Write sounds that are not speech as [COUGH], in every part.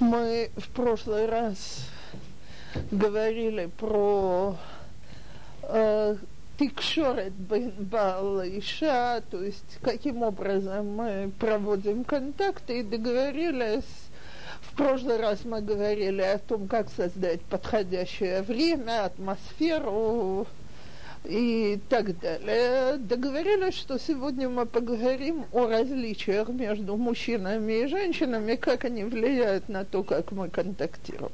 Мы в прошлый раз говорили про э, тикшорет Бал Иша, то есть каким образом мы проводим контакты и договорились. В прошлый раз мы говорили о том, как создать подходящее время, атмосферу, и так далее. Договорились, что сегодня мы поговорим о различиях между мужчинами и женщинами, как они влияют на то, как мы контактируем.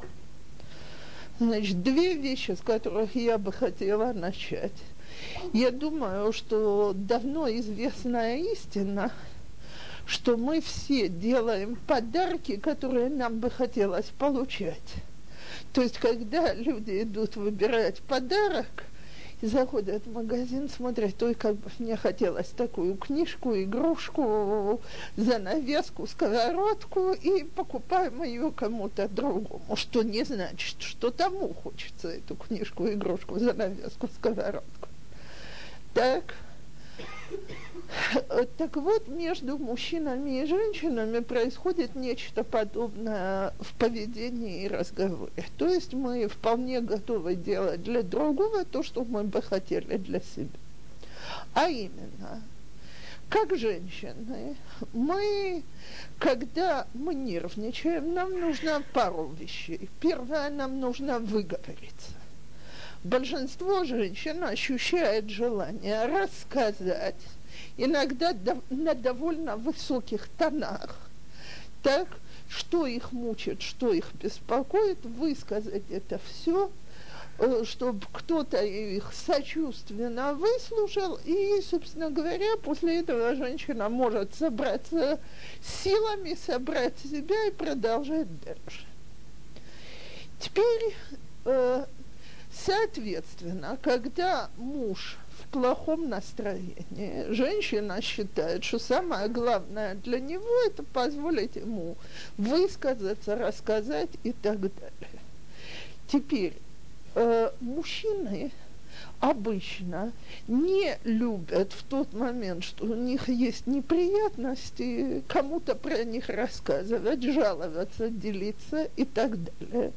Значит, две вещи, с которых я бы хотела начать. Я думаю, что давно известная истина, что мы все делаем подарки, которые нам бы хотелось получать. То есть, когда люди идут выбирать подарок – заходят в магазин, смотрят, ой, как бы мне хотелось такую книжку, игрушку, занавеску, сковородку, и покупаем ее кому-то другому, что не значит, что тому хочется эту книжку, игрушку, занавеску, сковородку. Так, [LAUGHS] так вот, между мужчинами и женщинами происходит нечто подобное в поведении и разговоре. То есть мы вполне готовы делать для другого то, что мы бы хотели для себя. А именно, как женщины, мы, когда мы нервничаем, нам нужно пару вещей. Первое, нам нужно выговориться. Большинство женщин ощущает желание рассказать иногда на довольно высоких тонах, так, что их мучит, что их беспокоит, высказать это все, э, чтобы кто-то их сочувственно выслушал, и, собственно говоря, после этого женщина может собраться силами, собрать себя и продолжать дальше. Теперь, э, соответственно, когда муж плохом настроении. Женщина считает, что самое главное для него это позволить ему высказаться, рассказать и так далее. Теперь э, мужчины обычно не любят в тот момент, что у них есть неприятности, кому-то про них рассказывать, жаловаться, делиться и так далее.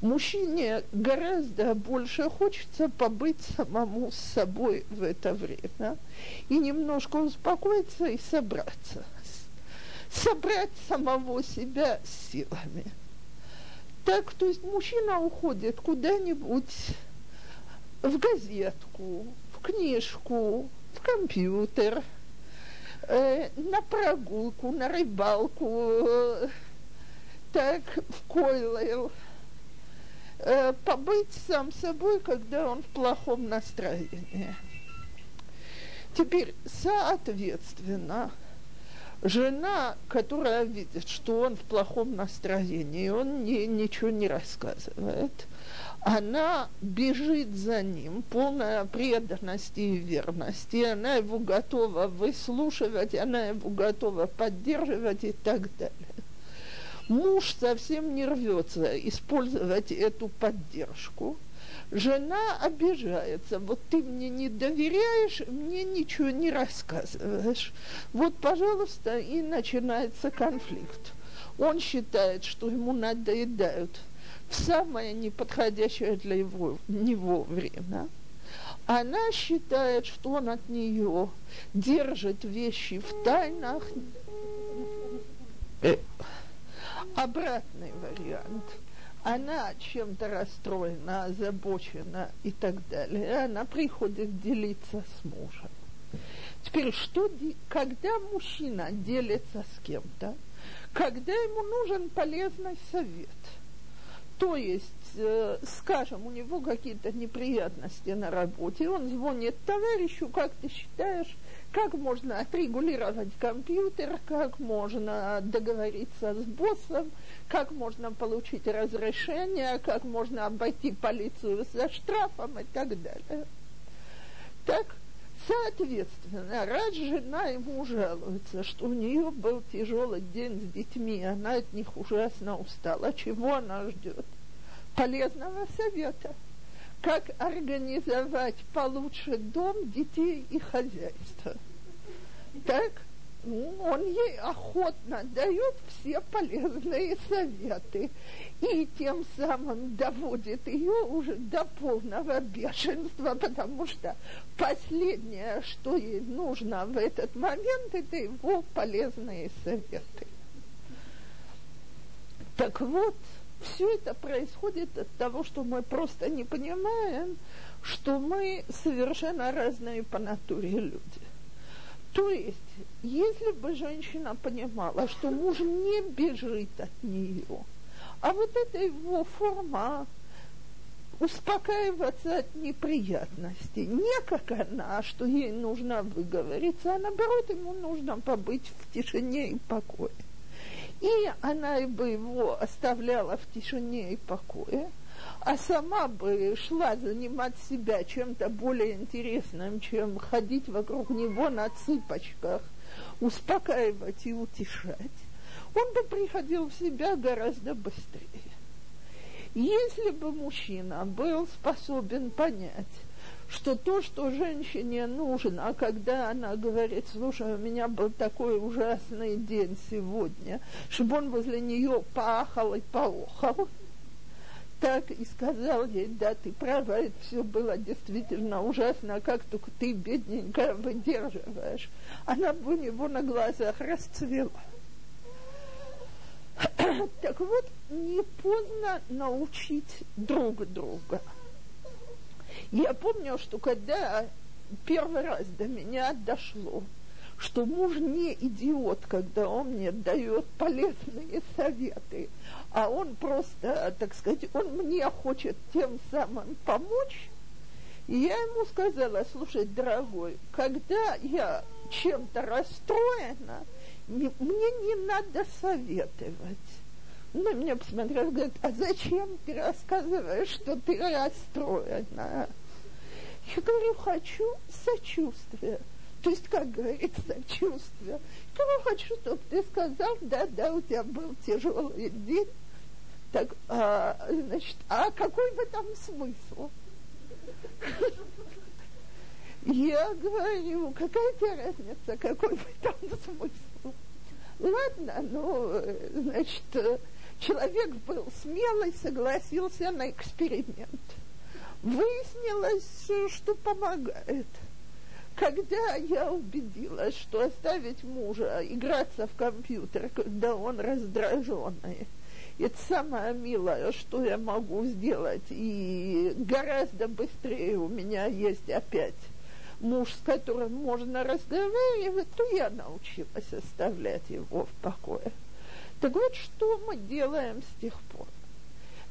Мужчине гораздо больше хочется побыть самому с собой в это время и немножко успокоиться и собраться. Собрать самого себя силами. Так, то есть мужчина уходит куда-нибудь в газетку, в книжку, в компьютер, э, на прогулку, на рыбалку, э, так, в койлейл, э, побыть сам собой, когда он в плохом настроении. Теперь, соответственно, жена, которая видит, что он в плохом настроении, он не, ничего не рассказывает – она бежит за ним, полная преданности и верности, она его готова выслушивать, она его готова поддерживать и так далее. Муж совсем не рвется использовать эту поддержку. Жена обижается. Вот ты мне не доверяешь, мне ничего не рассказываешь. Вот, пожалуйста, и начинается конфликт. Он считает, что ему надоедают – в самое неподходящее для его, него время, она считает, что он от нее держит вещи в тайнах. Э, обратный вариант. Она чем-то расстроена, озабочена и так далее. Она приходит делиться с мужем. Теперь, что, когда мужчина делится с кем-то, когда ему нужен полезный совет – то есть, э, скажем, у него какие-то неприятности на работе, он звонит товарищу, как ты считаешь, как можно отрегулировать компьютер, как можно договориться с боссом, как можно получить разрешение, как можно обойти полицию за штрафом и так далее. Так, соответственно, раз жена ему жалуется, что у нее был тяжелый день с детьми, она от них ужасно устала, чего она ждет? полезного совета. Как организовать получше дом, детей и хозяйство. Так? Он ей охотно дает все полезные советы и тем самым доводит ее уже до полного бешенства, потому что последнее, что ей нужно в этот момент, это его полезные советы. Так вот, все это происходит от того, что мы просто не понимаем, что мы совершенно разные по натуре люди. То есть, если бы женщина понимала, что муж не бежит от нее, а вот это его форма успокаиваться от неприятностей. Не как она, что ей нужно выговориться, а наоборот, ему нужно побыть в тишине и покое. И она бы его оставляла в тишине и покое, а сама бы шла занимать себя чем-то более интересным, чем ходить вокруг него на цыпочках, успокаивать и утешать, он бы приходил в себя гораздо быстрее. Если бы мужчина был способен понять, что то, что женщине нужно, а когда она говорит, слушай, у меня был такой ужасный день сегодня, чтобы он возле нее пахал и поохал, так и сказал ей, да, ты права, это все было действительно ужасно, как только ты, бедненькая, выдерживаешь. Она бы у него на глазах расцвела. [CLEARS THROAT] так вот, не поздно научить друг друга. Я помню, что когда первый раз до меня дошло, что муж не идиот, когда он мне дает полезные советы, а он просто, так сказать, он мне хочет тем самым помочь. И я ему сказала, слушай, дорогой, когда я чем-то расстроена, мне не надо советовать. Он на меня посмотрел и говорит, а зачем ты рассказываешь, что ты расстроена? Я говорю, хочу сочувствия. То есть, как говорит, сочувствие. Я хочу, чтобы ты сказал, да, да, у тебя был тяжелый день. Так, а, значит, а какой в этом смысл? Я говорю, какая тебе разница, какой в этом смысл? Ладно, ну, значит, человек был смелый, согласился на эксперимент. Выяснилось, что помогает. Когда я убедилась, что оставить мужа играться в компьютер, когда он раздраженный, это самое милое, что я могу сделать, и гораздо быстрее у меня есть опять муж, с которым можно разговаривать, то я научилась оставлять его в покое. Так вот, что мы делаем с тех пор?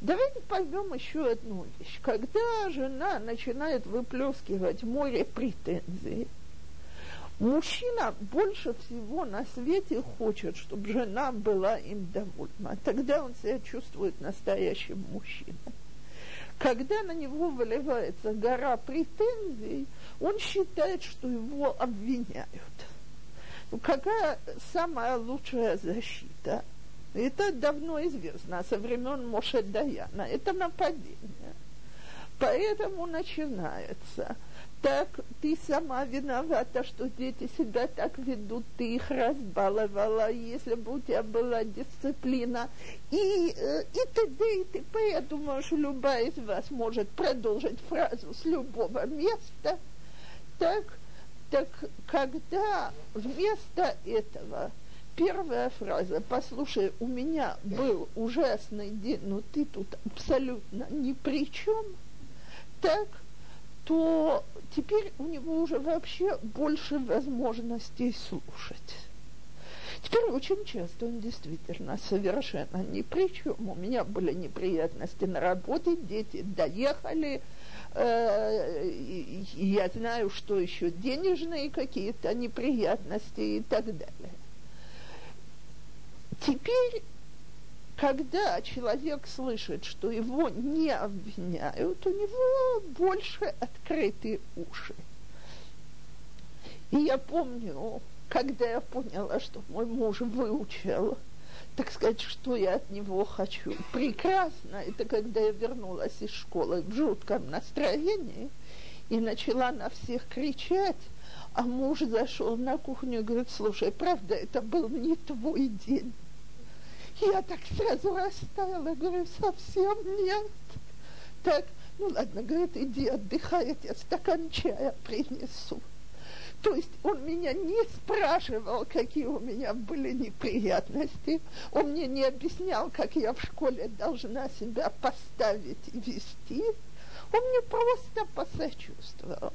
Давайте поймем еще одну вещь. Когда жена начинает выплескивать море претензий, мужчина больше всего на свете хочет, чтобы жена была им довольна. Тогда он себя чувствует настоящим мужчиной. Когда на него выливается гора претензий, он считает, что его обвиняют. Ну, какая самая лучшая защита – это давно известно, со времен Моше Даяна. Это нападение. Поэтому начинается. Так ты сама виновата, что дети себя так ведут, ты их разбаловала, если бы у тебя была дисциплина. И, э, и т.д. и т.п. Я думаю, что любая из вас может продолжить фразу с любого места. Так, так когда вместо этого первая фраза, послушай, у меня был ужасный день, но ты тут абсолютно ни при чем, так, то теперь у него уже вообще больше возможностей слушать. Теперь очень часто он действительно совершенно ни при чем. У меня были неприятности на работе, дети доехали, э, я знаю, что еще денежные какие-то неприятности и так далее. Теперь, когда человек слышит, что его не обвиняют, у него больше открытые уши. И я помню, когда я поняла, что мой муж выучил, так сказать, что я от него хочу. Прекрасно, это когда я вернулась из школы в жутком настроении и начала на всех кричать, А муж зашел на кухню и говорит, слушай, правда, это был не твой день. Я так сразу растаяла, говорю, совсем нет. Так, ну ладно, говорит, иди отдыхай, я тебе стакан чая принесу. То есть он меня не спрашивал, какие у меня были неприятности. Он мне не объяснял, как я в школе должна себя поставить и вести. Он мне просто посочувствовал.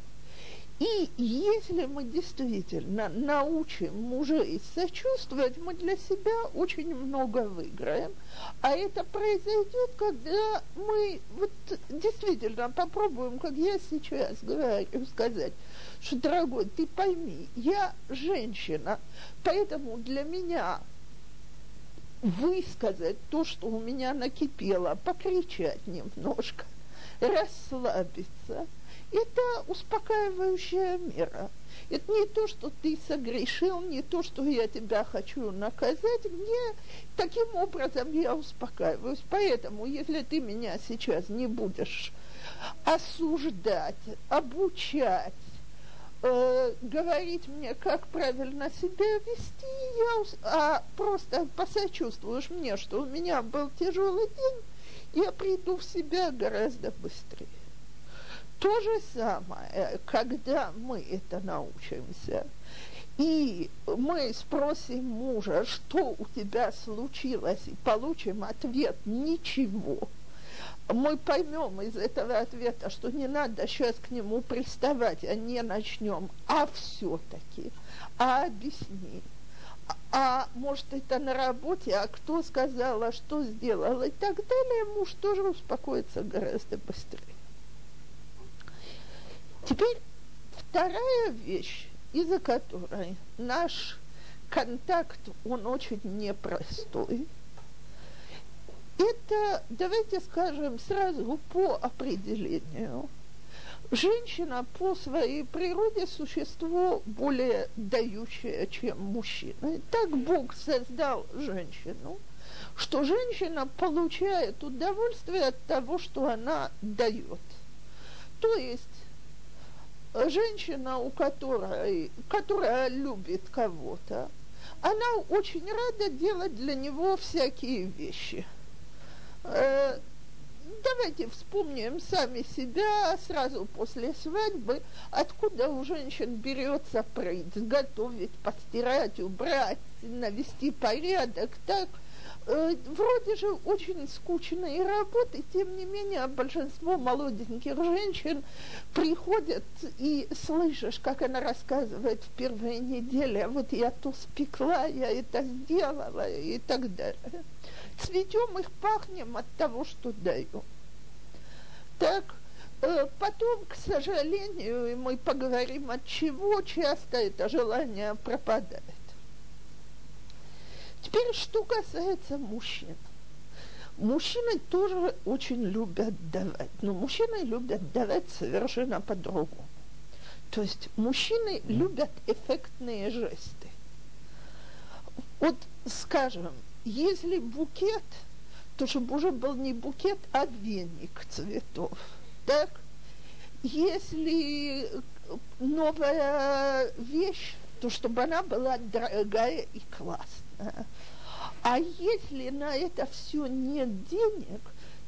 И если мы действительно научим мужей сочувствовать, мы для себя очень много выиграем. А это произойдет, когда мы вот действительно попробуем, как я сейчас говорю, сказать, что, дорогой, ты пойми, я женщина, поэтому для меня высказать то, что у меня накипело, покричать немножко, расслабиться – это успокаивающая мера. Это не то, что ты согрешил, не то, что я тебя хочу наказать. Мне таким образом я успокаиваюсь. Поэтому, если ты меня сейчас не будешь осуждать, обучать, э, говорить мне, как правильно себя вести, я, а просто посочувствуешь мне, что у меня был тяжелый день, я приду в себя гораздо быстрее. То же самое, когда мы это научимся, и мы спросим мужа, что у тебя случилось, и получим ответ «ничего», мы поймем из этого ответа, что не надо сейчас к нему приставать, а не начнем, а все-таки, а объясни, а может это на работе, а кто сказал, а что сделал и так далее, муж тоже успокоится гораздо быстрее. Теперь вторая вещь, из-за которой наш контакт, он очень непростой, это, давайте скажем сразу по определению, женщина по своей природе существо более дающее, чем мужчина. И так Бог создал женщину, что женщина получает удовольствие от того, что она дает. То есть женщина, у которой, которая любит кого-то, она очень рада делать для него всякие вещи. Э, давайте вспомним сами себя сразу после свадьбы, откуда у женщин берется прыть, готовить, постирать, убрать, навести порядок, так – Э, вроде же очень скучные работы, тем не менее большинство молоденьких женщин приходят и слышишь, как она рассказывает в первые недели, а вот я то спекла, я это сделала и так далее. Цветем их пахнем от того, что даю. Так, э, Потом, к сожалению, мы поговорим, от чего часто это желание пропадает. Теперь, что касается мужчин. Мужчины тоже очень любят давать, но мужчины любят давать совершенно по-другому. То есть мужчины любят эффектные жесты. Вот, скажем, если букет, то чтобы уже был не букет, а веник цветов. Так? Если новая вещь, то чтобы она была дорогая и классная. А если на это все нет денег,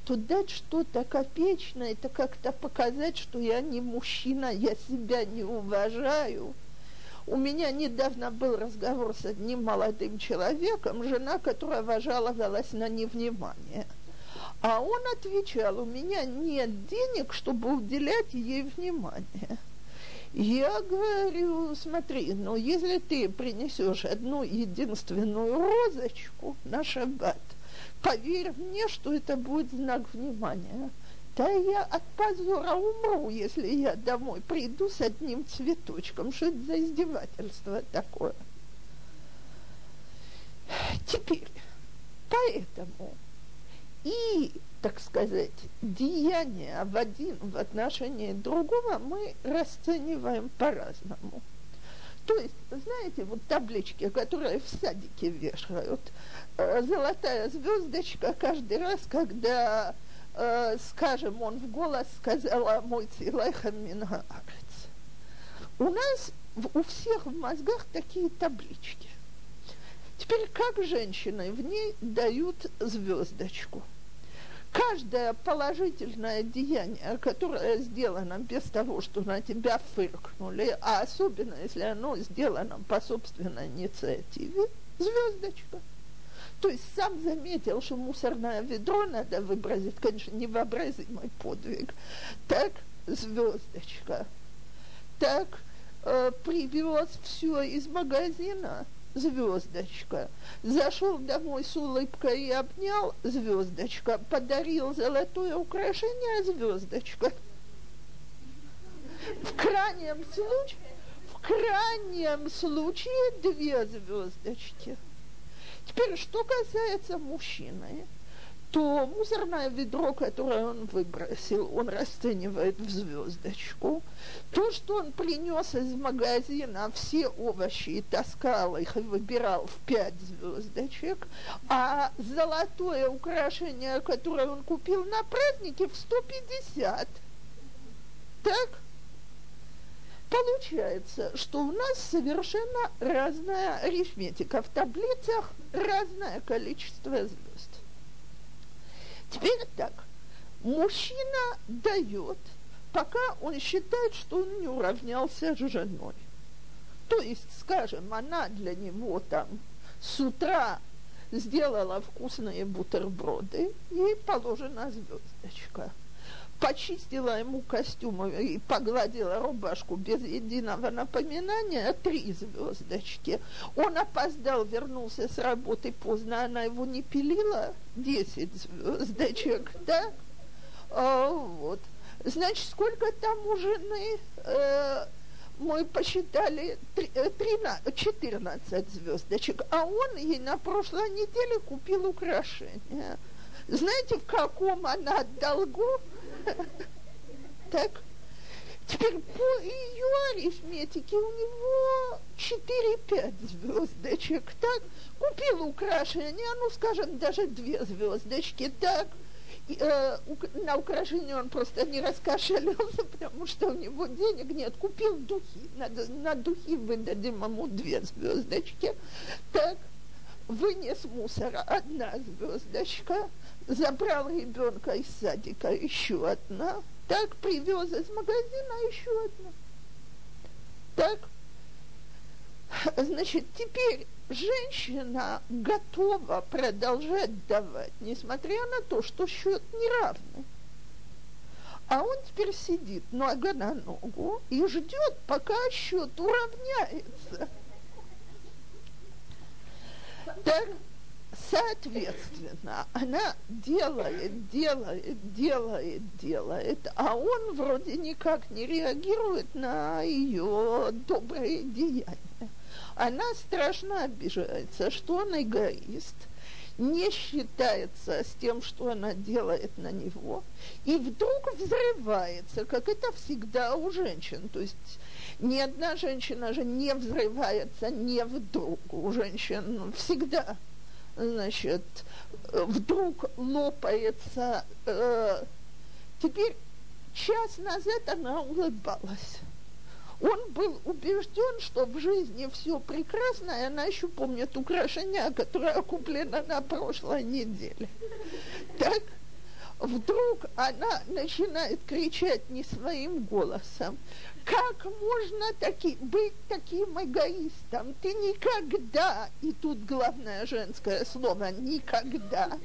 то дать что-то копеечное, это как-то показать, что я не мужчина, я себя не уважаю. У меня недавно был разговор с одним молодым человеком, жена которого жаловалась на невнимание. А он отвечал, у меня нет денег, чтобы уделять ей внимание. Я говорю, смотри, ну если ты принесешь одну единственную розочку на шаббат, поверь мне, что это будет знак внимания. Да я от позора умру, если я домой приду с одним цветочком. Что это за издевательство такое? Теперь, поэтому и так сказать, деяния в один в отношении другого мы расцениваем по-разному. То есть, знаете, вот таблички, которые в садике вешают, э, золотая звездочка каждый раз, когда, э, скажем, он в голос сказал «Мой цилайха мингаарец». У нас у всех в мозгах такие таблички. Теперь как женщины в ней дают звездочку? Каждое положительное деяние, которое сделано без того, что на тебя фыркнули, а особенно если оно сделано по собственной инициативе, звездочка. То есть сам заметил, что мусорное ведро надо выбросить, конечно, невообразимый подвиг. Так, звездочка. Так, э, привез все из магазина, звездочка. Зашел домой с улыбкой и обнял, звездочка. Подарил золотое украшение, звездочка. В крайнем случае, в крайнем случае две звездочки. Теперь, что касается мужчины, то мусорное ведро, которое он выбросил, он расценивает в звездочку. То, что он принес из магазина все овощи и таскал их и выбирал в пять звездочек, а золотое украшение, которое он купил на празднике, в 150. Так? Получается, что у нас совершенно разная арифметика. В таблицах разное количество звезд. Теперь так. Мужчина дает, пока он считает, что он не уравнялся с женой. То есть, скажем, она для него там с утра сделала вкусные бутерброды, ей положена звездочка – почистила ему костюм и погладила рубашку без единого напоминания, три звездочки. Он опоздал, вернулся с работы поздно, она его не пилила, десять звездочек, да? А, вот. Значит, сколько там у жены? Э, мы посчитали 13, 14 э, звездочек, а он ей на прошлой неделе купил украшения. Знаете, в каком она долгу? Так. Теперь по ее арифметике у него 4-5 звездочек, так? Купил украшение, ну, скажем, даже две звездочки, так? И, э, на украшение он просто не раскошелился, [LAUGHS] потому что у него денег нет. Купил духи, надо, на духи выдадим ему две звездочки. Так, вынес мусора одна звездочка, забрал ребенка из садика еще одна, так привез из магазина еще одна. Так, значит, теперь женщина готова продолжать давать, несмотря на то, что счет неравный. А он теперь сидит нога на ногу и ждет, пока счет уравняется. Так, Соответственно, она делает, делает, делает, делает, а он вроде никак не реагирует на ее добрые деяния. Она страшно обижается, что он эгоист, не считается с тем, что она делает на него, и вдруг взрывается, как это всегда у женщин. То есть ни одна женщина же не взрывается не вдруг. У женщин всегда значит, вдруг лопается. Э, теперь час назад она улыбалась. Он был убежден, что в жизни все прекрасно, и она еще помнит украшение, которое куплено на прошлой неделе. Так вдруг она начинает кричать не своим голосом. Как можно таки, быть таким эгоистом? Ты никогда, и тут главное женское слово, никогда,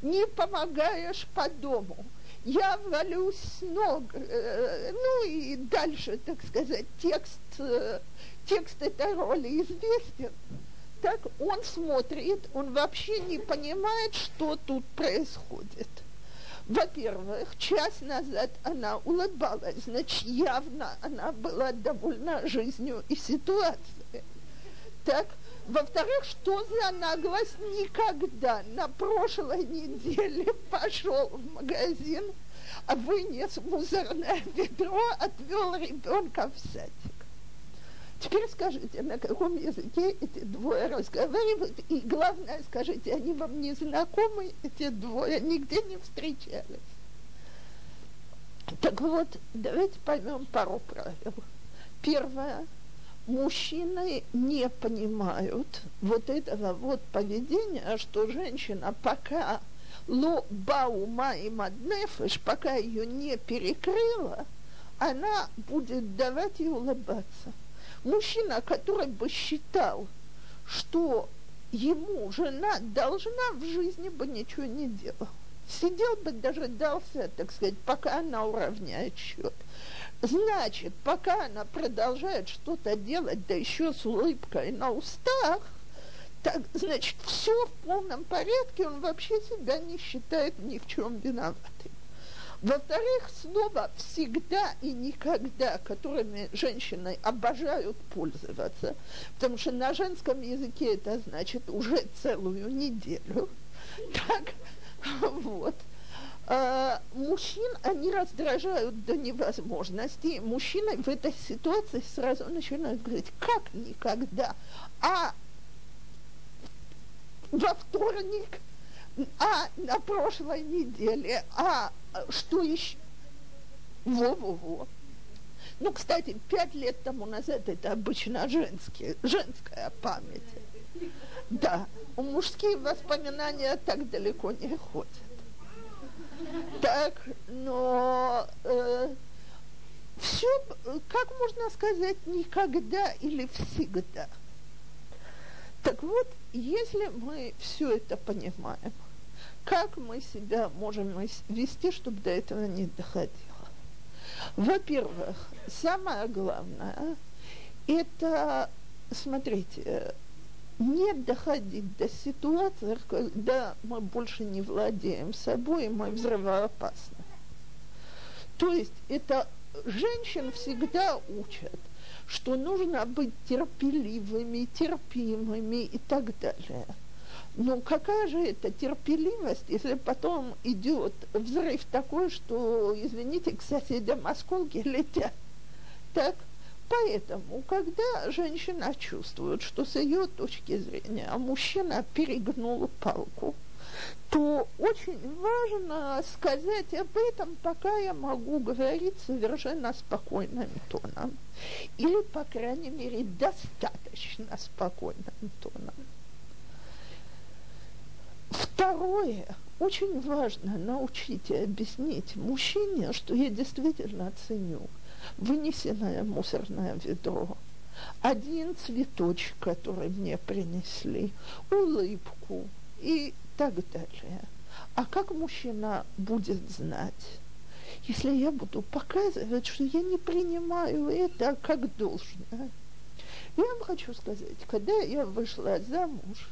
не помогаешь по дому. Я валюсь с ног. Э, ну и дальше, так сказать, текст, э, текст этой роли известен. Так он смотрит, он вообще не понимает, что тут происходит. Во-первых, час назад она улыбалась, значит, явно она была довольна жизнью и ситуацией. Так, во-вторых, что за наглость никогда на прошлой неделе [LAUGHS] пошел в магазин, вынес мусорное ведро, отвел ребенка в садик. Теперь скажите, на каком языке эти двое разговаривают, и главное, скажите, они вам не знакомы, эти двое, нигде не встречались. Так вот, давайте поймем пару правил. Первое. мужчины не понимают вот этого вот поведения, что женщина пока ло баума и маднефеш, пока ее не перекрыла, она будет давать и улыбаться. Мужчина, который бы считал, что ему жена должна в жизни бы ничего не делала. Сидел бы, дожидался, так сказать, пока она уравняет счет. Значит, пока она продолжает что-то делать, да еще с улыбкой на устах, так, значит, все в полном порядке, он вообще себя не считает ни в чем виноватым. Во-вторых, снова всегда и никогда, которыми женщины обожают пользоваться, потому что на женском языке это значит уже целую неделю. Так, вот. А, мужчин они раздражают до невозможности. Мужчины в этой ситуации сразу начинают говорить, как никогда. А во вторник, а на прошлой неделе, а что еще? Во-во-во. Ну, кстати, пять лет тому назад это обычно женские, женская память. Да, у мужские воспоминания так далеко не ходят. Так, но э, все, как можно сказать, никогда или всегда. Так вот, если мы все это понимаем, как мы себя можем вести, чтобы до этого не доходило? Во-первых, самое главное, это, смотрите, не доходить до ситуации, когда мы больше не владеем собой, и мы взрывоопасны. То есть это женщин всегда учат, что нужно быть терпеливыми, терпимыми и так далее. Но какая же это терпеливость, если потом идет взрыв такой, что, извините, к соседям осколки летят? Так, Поэтому, когда женщина чувствует, что с ее точки зрения мужчина перегнул палку, то очень важно сказать об этом, пока я могу говорить совершенно спокойным тоном. Или, по крайней мере, достаточно спокойным тоном. Второе, очень важно научить и объяснить мужчине, что я действительно ценю – вынесенное мусорное ведро, один цветочек, который мне принесли, улыбку и так далее. А как мужчина будет знать, если я буду показывать, что я не принимаю это как должное? Я вам хочу сказать, когда я вышла замуж,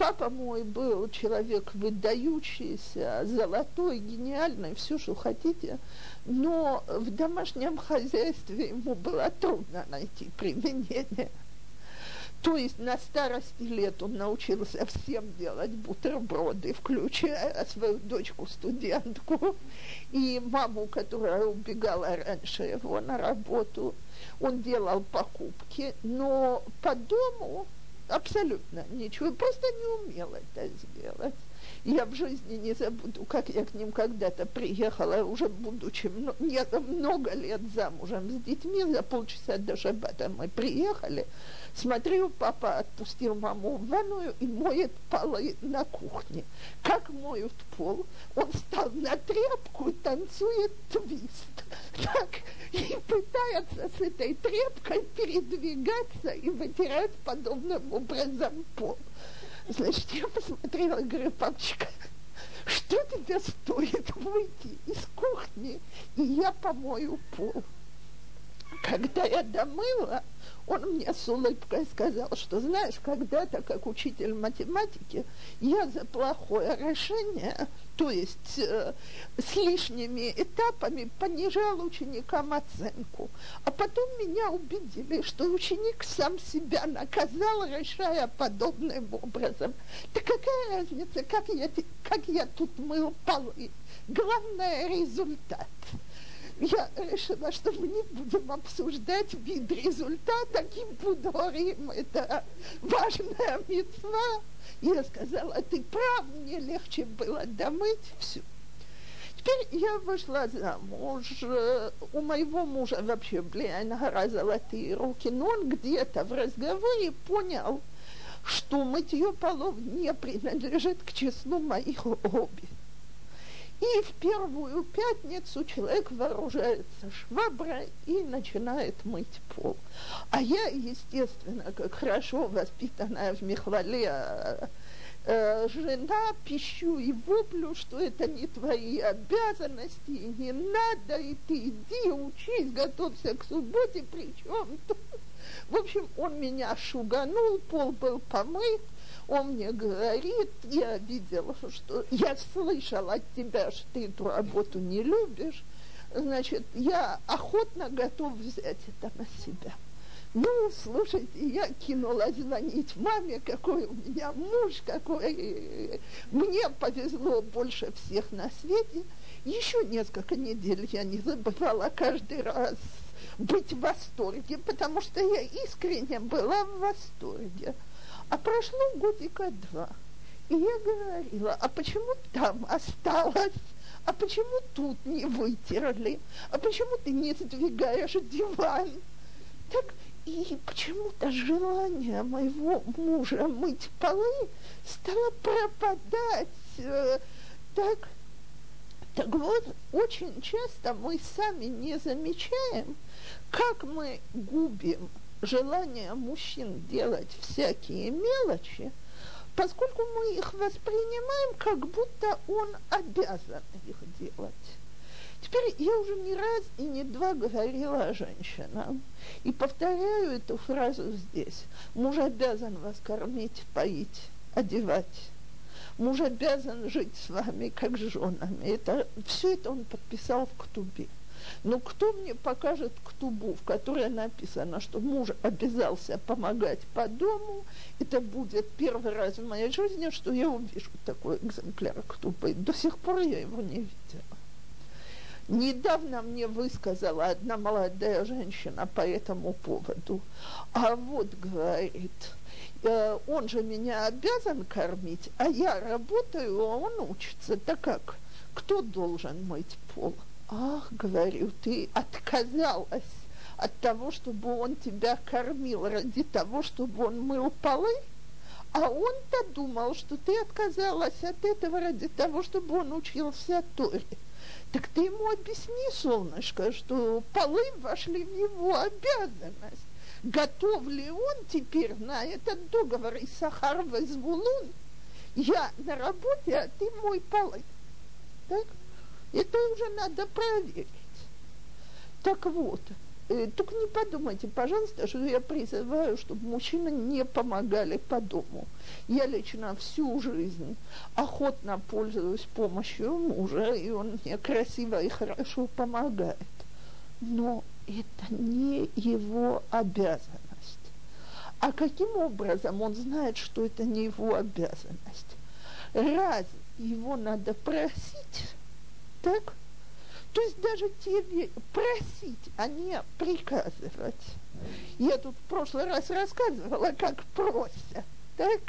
Папа мой был человек выдающийся, золотой, гениальный, все, что хотите, но в домашнем хозяйстве ему было трудно найти применение. То есть на старости лет он научился всем делать бутерброды, включая свою дочку-студентку и маму, которая убегала раньше его на работу. Он делал покупки, но по дому абсолютно ничего, просто не умел это сделать. Я в жизни не забуду, как я к ним когда-то приехала, уже будучи много лет замужем с детьми, за полчаса до шаббата мы приехали, Смотрю, папа отпустил маму в ванную и моет полы на кухне. Как моют пол, он стал на тряпку и танцует твист. Так, и пытается с этой тряпкой передвигаться и вытирать подобным образом пол. Значит, я посмотрела и говорю, папочка, что тебе стоит выйти из кухни, и я помою пол? Когда я домыла, он мне с улыбкой сказал, что знаешь, когда-то, как учитель математики, я за плохое решение, то есть э, с лишними этапами понижал ученикам оценку. А потом меня убедили, что ученик сам себя наказал, решая подобным образом. Да какая разница, как я, как я тут мыл полы? Главное результат я решила, что мы не будем обсуждать вид результата, кипудорим, это важная мецва. Я сказала, ты прав, мне легче было домыть все. Теперь я вышла замуж. У моего мужа вообще, блин, гора золотые руки, но он где-то в разговоре понял, что мытье полов не принадлежит к числу моих хобби. И в первую пятницу человек вооружается шваброй и начинает мыть пол. А я, естественно, как хорошо воспитанная в Михвале э, жена, пищу и воплю, что это не твои обязанности, не надо, и ты иди, учись, готовься к субботе, причем. В общем, он меня шуганул, пол был помыт, он мне говорит, я видела, что я слышала от тебя, что ты эту работу не любишь, значит, я охотно готов взять это на себя. Ну, слушайте, я кинулась звонить маме, какой у меня муж, какой... Мне повезло больше всех на свете. Еще несколько недель я не забывала каждый раз быть в восторге, потому что я искренне была в восторге. А прошло годика два. И я говорила, а почему там осталось? А почему тут не вытерли? А почему ты не сдвигаешь диван? Так и почему-то желание моего мужа мыть полы стало пропадать. Э, так, так вот, очень часто мы сами не замечаем, как мы губим желание мужчин делать всякие мелочи, поскольку мы их воспринимаем, как будто он обязан их делать. Теперь я уже не раз и не два говорила о женщинах. И повторяю эту фразу здесь. Муж обязан вас кормить, поить, одевать. Муж обязан жить с вами, как с женами. Это, все это он подписал в Ктубе. Но кто мне покажет ктубу, в которой написано, что муж обязался помогать по дому, это будет первый раз в моей жизни, что я увижу такой экземпляр ктубы. До сих пор я его не видела. Недавно мне высказала одна молодая женщина по этому поводу. А вот, говорит, э, он же меня обязан кормить, а я работаю, а он учится. Так как? Кто должен мыть пол? Ах, говорю, ты отказалась от того, чтобы он тебя кормил ради того, чтобы он мыл полы? А он-то думал, что ты отказалась от этого ради того, чтобы он учился Торе. Так ты ему объясни, солнышко, что полы вошли в его обязанность. Готов ли он теперь на этот договор из Сахар Звулун? Я на работе, а ты мой полы. Так? Это уже надо проверить. Так вот, э, только не подумайте, пожалуйста, что я призываю, чтобы мужчины не помогали по дому. Я лично всю жизнь охотно пользуюсь помощью мужа, и он мне красиво и хорошо помогает. Но это не его обязанность. А каким образом он знает, что это не его обязанность? Раз его надо просить, так? То есть даже тебе просить, а не приказывать. Я тут в прошлый раз рассказывала, как просят, так?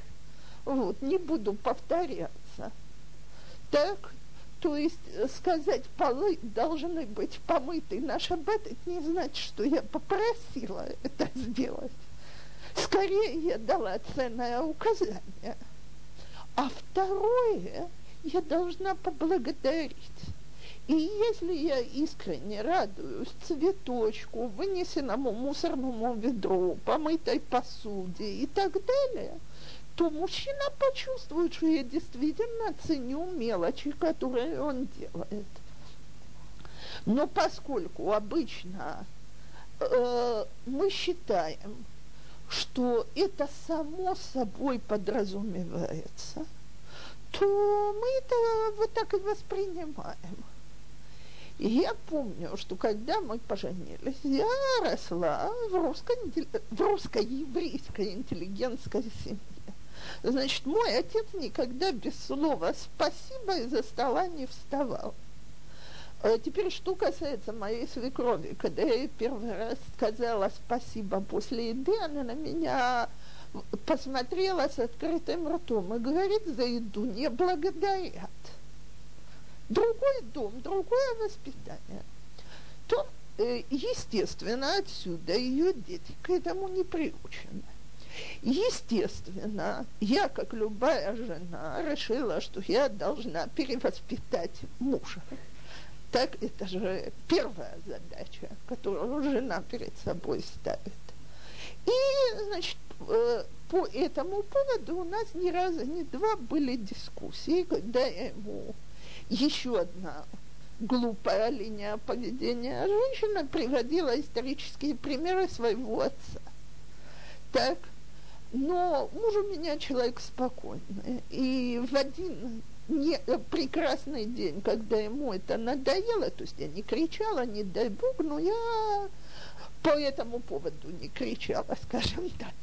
Вот, не буду повторяться. Так, то есть сказать, полы должны быть помыты на шаббат, это не значит, что я попросила это сделать. Скорее, я дала ценное указание. А второе, я должна поблагодарить. И если я искренне радуюсь цветочку, вынесенному мусорному ведру, помытой посуде и так далее, то мужчина почувствует, что я действительно ценю мелочи, которые он делает. Но поскольку обычно э, мы считаем, что это само собой подразумевается, то мы это вот так и воспринимаем. И я помню, что когда мы поженились, я росла в, русско, в русско-еврейской интеллигентской семье. Значит, мой отец никогда без слова «спасибо» из-за стола не вставал. А теперь, что касается моей свекрови, когда я первый раз сказала спасибо после еды, она на меня посмотрела с открытым ртом и говорит, за еду не благодарят. Другой дом, другое воспитание, то, э, естественно, отсюда ее дети к этому не приучены. Естественно, я, как любая жена, решила, что я должна перевоспитать мужа. Так это же первая задача, которую жена перед собой ставит. И, значит, э, по этому поводу у нас ни разу, ни два были дискуссии, когда я ему еще одна глупая линия поведения женщина приводила исторические примеры своего отца. Так, но муж у меня человек спокойный. И в один не, прекрасный день, когда ему это надоело, то есть я не кричала, не дай бог, но я по этому поводу не кричала, скажем так.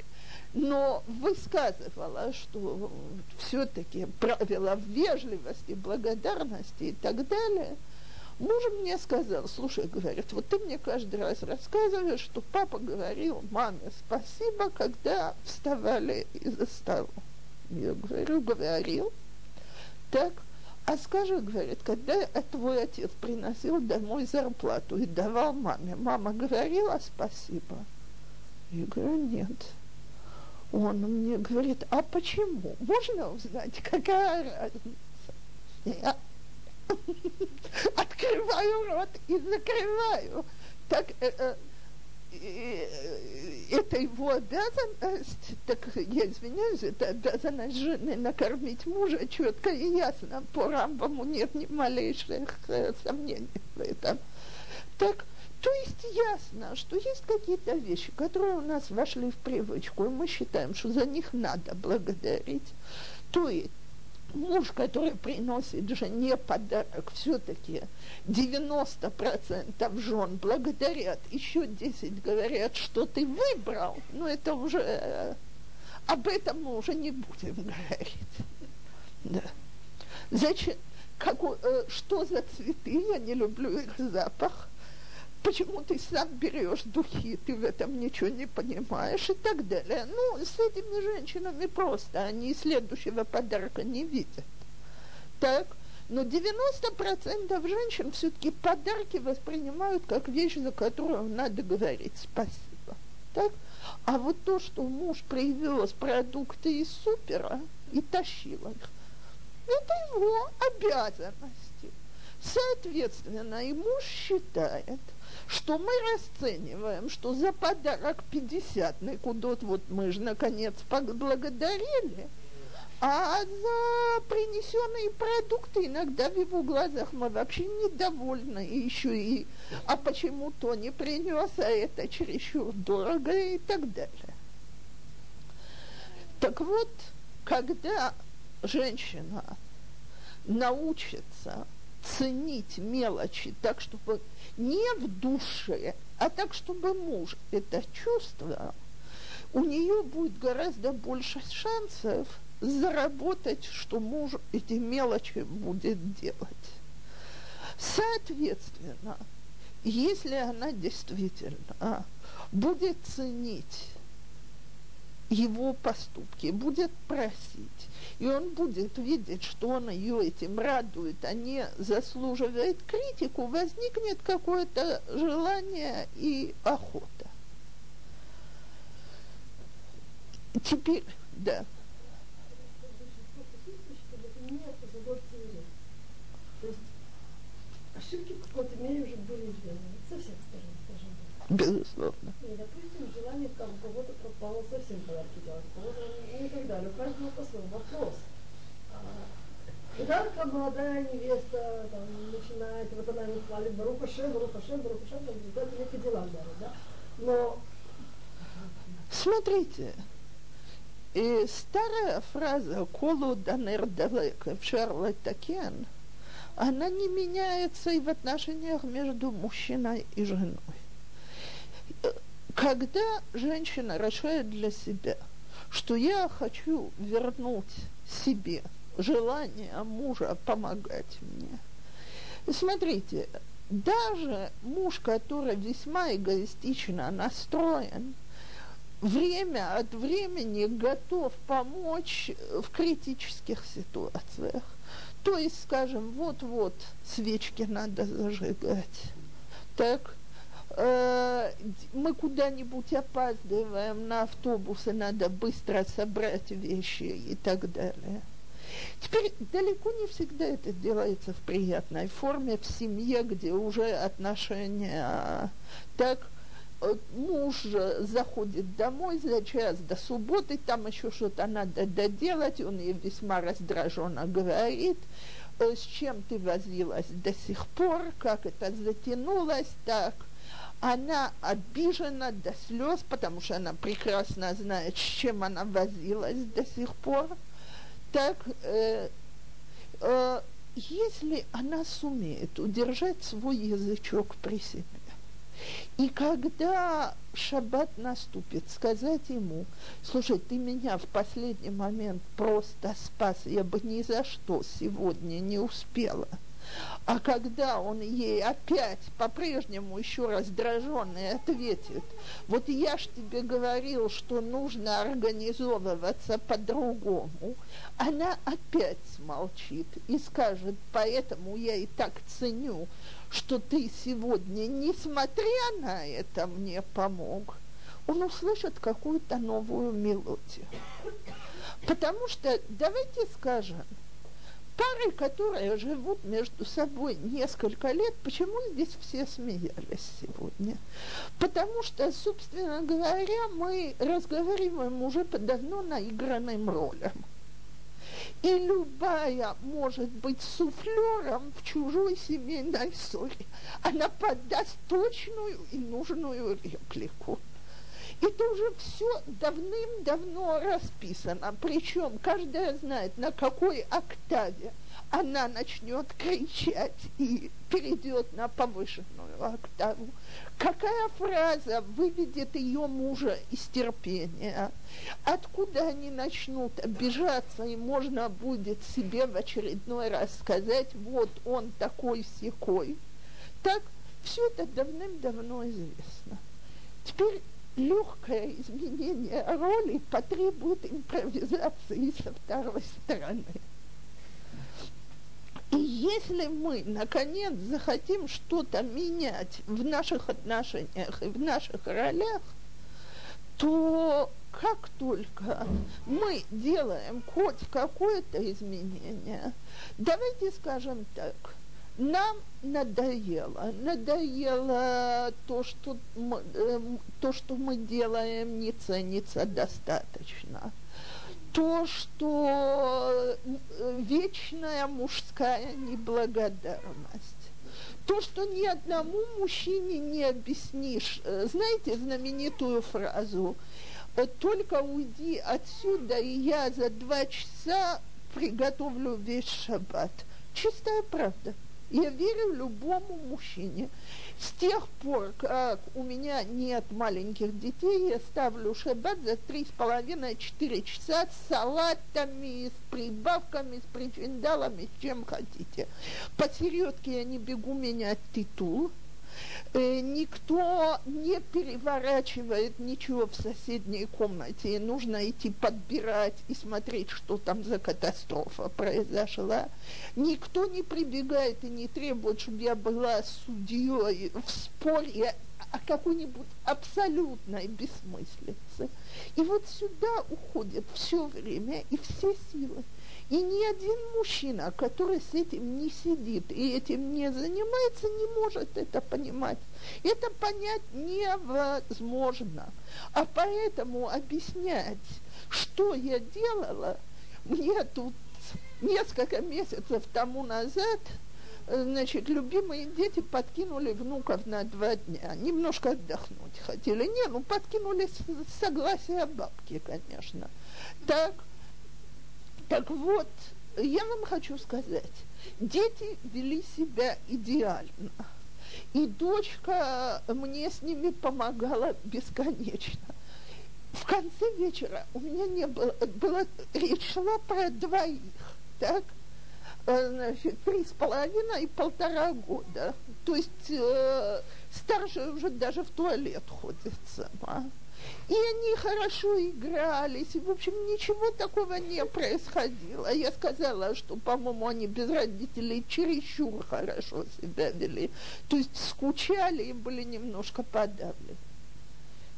Но высказывала, что все-таки правила вежливости, благодарности и так далее – Муж мне сказал, слушай, говорит, вот ты мне каждый раз рассказываешь, что папа говорил маме спасибо, когда вставали из-за стола. Я говорю, говорил. Так, а скажи, говорит, когда твой отец приносил домой зарплату и давал маме, мама говорила спасибо? Я говорю, нет. Он мне говорит, а почему? Можно узнать, какая разница? Я [LAUGHS] открываю рот и закрываю. Так э, э, э, это его обязанность, так я извиняюсь, это обязанность жены накормить мужа четко и ясно. По Рамбаму нет ни малейших э, сомнений в этом. Так, то есть ясно, что есть какие-то вещи, которые у нас вошли в привычку, и мы считаем, что за них надо благодарить. То есть муж, который приносит жене подарок, все-таки 90% жен благодарят, еще 10 говорят, что ты выбрал, но это уже, об этом мы уже не будем говорить. Да. Зачем? Как, э, что за цветы? Я не люблю их запах почему ты сам берешь духи, ты в этом ничего не понимаешь и так далее. Ну, с этими женщинами просто, они следующего подарка не видят. Так, но 90% женщин все-таки подарки воспринимают как вещь, за которую надо говорить спасибо. Так? А вот то, что муж привез продукты из супера и тащил их, это его обязанности. Соответственно, и муж считает – что мы расцениваем, что за подарок 50 Некудот, вот мы же наконец поблагодарили, а за принесенные продукты иногда в его глазах мы вообще недовольны. И еще и, а почему то не принес, а это чересчур дорого и так далее. Так вот, когда женщина научится ценить мелочи так, чтобы не в душе, а так, чтобы муж это чувствовал, у нее будет гораздо больше шансов заработать, что муж эти мелочи будет делать. Соответственно, если она действительно будет ценить его поступки, будет просить, и он будет видеть, что он ее этим радует, а не заслуживает критику, возникнет какое-то желание и охота. Теперь, да. ошибки в какой-то мере уже были сделаны. Со всех сторон, скажем так. Безусловно. И, допустим, желание у кого-то пропало совсем подарки делать, ну, и так далее. У каждого по-своему вопрос. Когда такая молодая невеста там, начинает, вот она ему хвалит Баруха Шем, Баруха Шем, Баруха Шем, там результате некие дела дарит, да? Но... Смотрите, и старая фраза «Колу данер далек» в Шарлотакен, она не меняется и в отношениях между мужчиной и женой. Когда женщина решает для себя, что я хочу вернуть себе желание мужа помогать мне. Смотрите, даже муж, который весьма эгоистично настроен, время от времени готов помочь в критических ситуациях. То есть, скажем, вот-вот свечки надо зажигать. Так, э, мы куда-нибудь опаздываем на автобус, и надо быстро собрать вещи и так далее. Теперь далеко не всегда это делается в приятной форме, в семье, где уже отношения так Э, муж заходит домой за час до субботы, там еще что-то надо доделать, он ей весьма раздраженно говорит, «Э, с чем ты возилась до сих пор, как это затянулось так. Она обижена до слез, потому что она прекрасно знает, с чем она возилась до сих пор. Так, э, э, если она сумеет удержать свой язычок при себе, и когда шаббат наступит, сказать ему, слушай, ты меня в последний момент просто спас, я бы ни за что сегодня не успела – а когда он ей опять по-прежнему еще раздраженный ответит, вот я ж тебе говорил, что нужно организовываться по-другому, она опять смолчит и скажет, поэтому я и так ценю, что ты сегодня, несмотря на это, мне помог. Он услышит какую-то новую мелодию. Потому что, давайте скажем, пары, которые живут между собой несколько лет, почему здесь все смеялись сегодня? Потому что, собственно говоря, мы разговариваем уже по давно наигранным ролям. И любая может быть суфлером в чужой семейной ссоре. Она подаст точную и нужную реплику. Это уже все давным-давно расписано. Причем каждая знает, на какой октаве она начнет кричать и перейдет на повышенную октаву. Какая фраза выведет ее мужа из терпения? Откуда они начнут обижаться, и можно будет себе в очередной раз сказать, вот он такой секой. Так все это давным-давно известно. Теперь легкое изменение роли потребует импровизации со второй стороны. И если мы, наконец, захотим что-то менять в наших отношениях и в наших ролях, то как только мы делаем хоть какое-то изменение, давайте скажем так – нам надоело. Надоело то, что мы, э, то, что мы делаем, не ценится достаточно. То, что э, вечная мужская неблагодарность то, что ни одному мужчине не объяснишь. Э, знаете знаменитую фразу «Только уйди отсюда, и я за два часа приготовлю весь шаббат». Чистая правда – я верю любому мужчине. С тех пор, как у меня нет маленьких детей, я ставлю шаббат за три с половиной-четыре часа с салатами, с прибавками, с причиндалами, с чем хотите. Посередке я не бегу менять титул, никто не переворачивает ничего в соседней комнате, нужно идти подбирать и смотреть, что там за катастрофа произошла. Никто не прибегает и не требует, чтобы я была судьей в споре о какой-нибудь абсолютной бессмыслице. И вот сюда уходит все время и все силы. И ни один мужчина, который с этим не сидит и этим не занимается, не может это понимать. Это понять невозможно. А поэтому объяснять, что я делала, мне тут несколько месяцев тому назад значит, любимые дети подкинули внуков на два дня. Немножко отдохнуть хотели. Не, ну подкинули с согласия бабки, конечно. Так, так вот, я вам хочу сказать, дети вели себя идеально. И дочка мне с ними помогала бесконечно. В конце вечера у меня не было, была, речь шла про двоих, так? Э, значит, три с половиной и полтора года. То есть э, старшая уже даже в туалет ходит сама. И они хорошо игрались, и, в общем, ничего такого не происходило. Я сказала, что, по-моему, они без родителей чересчур хорошо себя вели. То есть скучали и были немножко подавлены.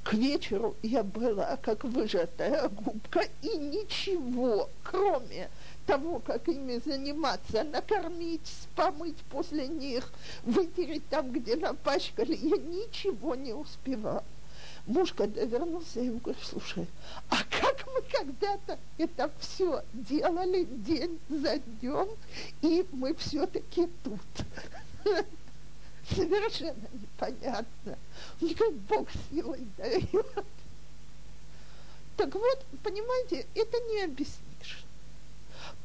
К вечеру я была как выжатая губка, и ничего, кроме того, как ими заниматься, накормить, помыть после них, вытереть там, где напачкали, я ничего не успевала. Муж, когда вернулся, я ему говорю, слушай, а как мы когда-то это все делали день за днем, и мы все-таки тут. [LAUGHS] Совершенно непонятно. И как Бог силой дает. Так вот, понимаете, это не объяснишь.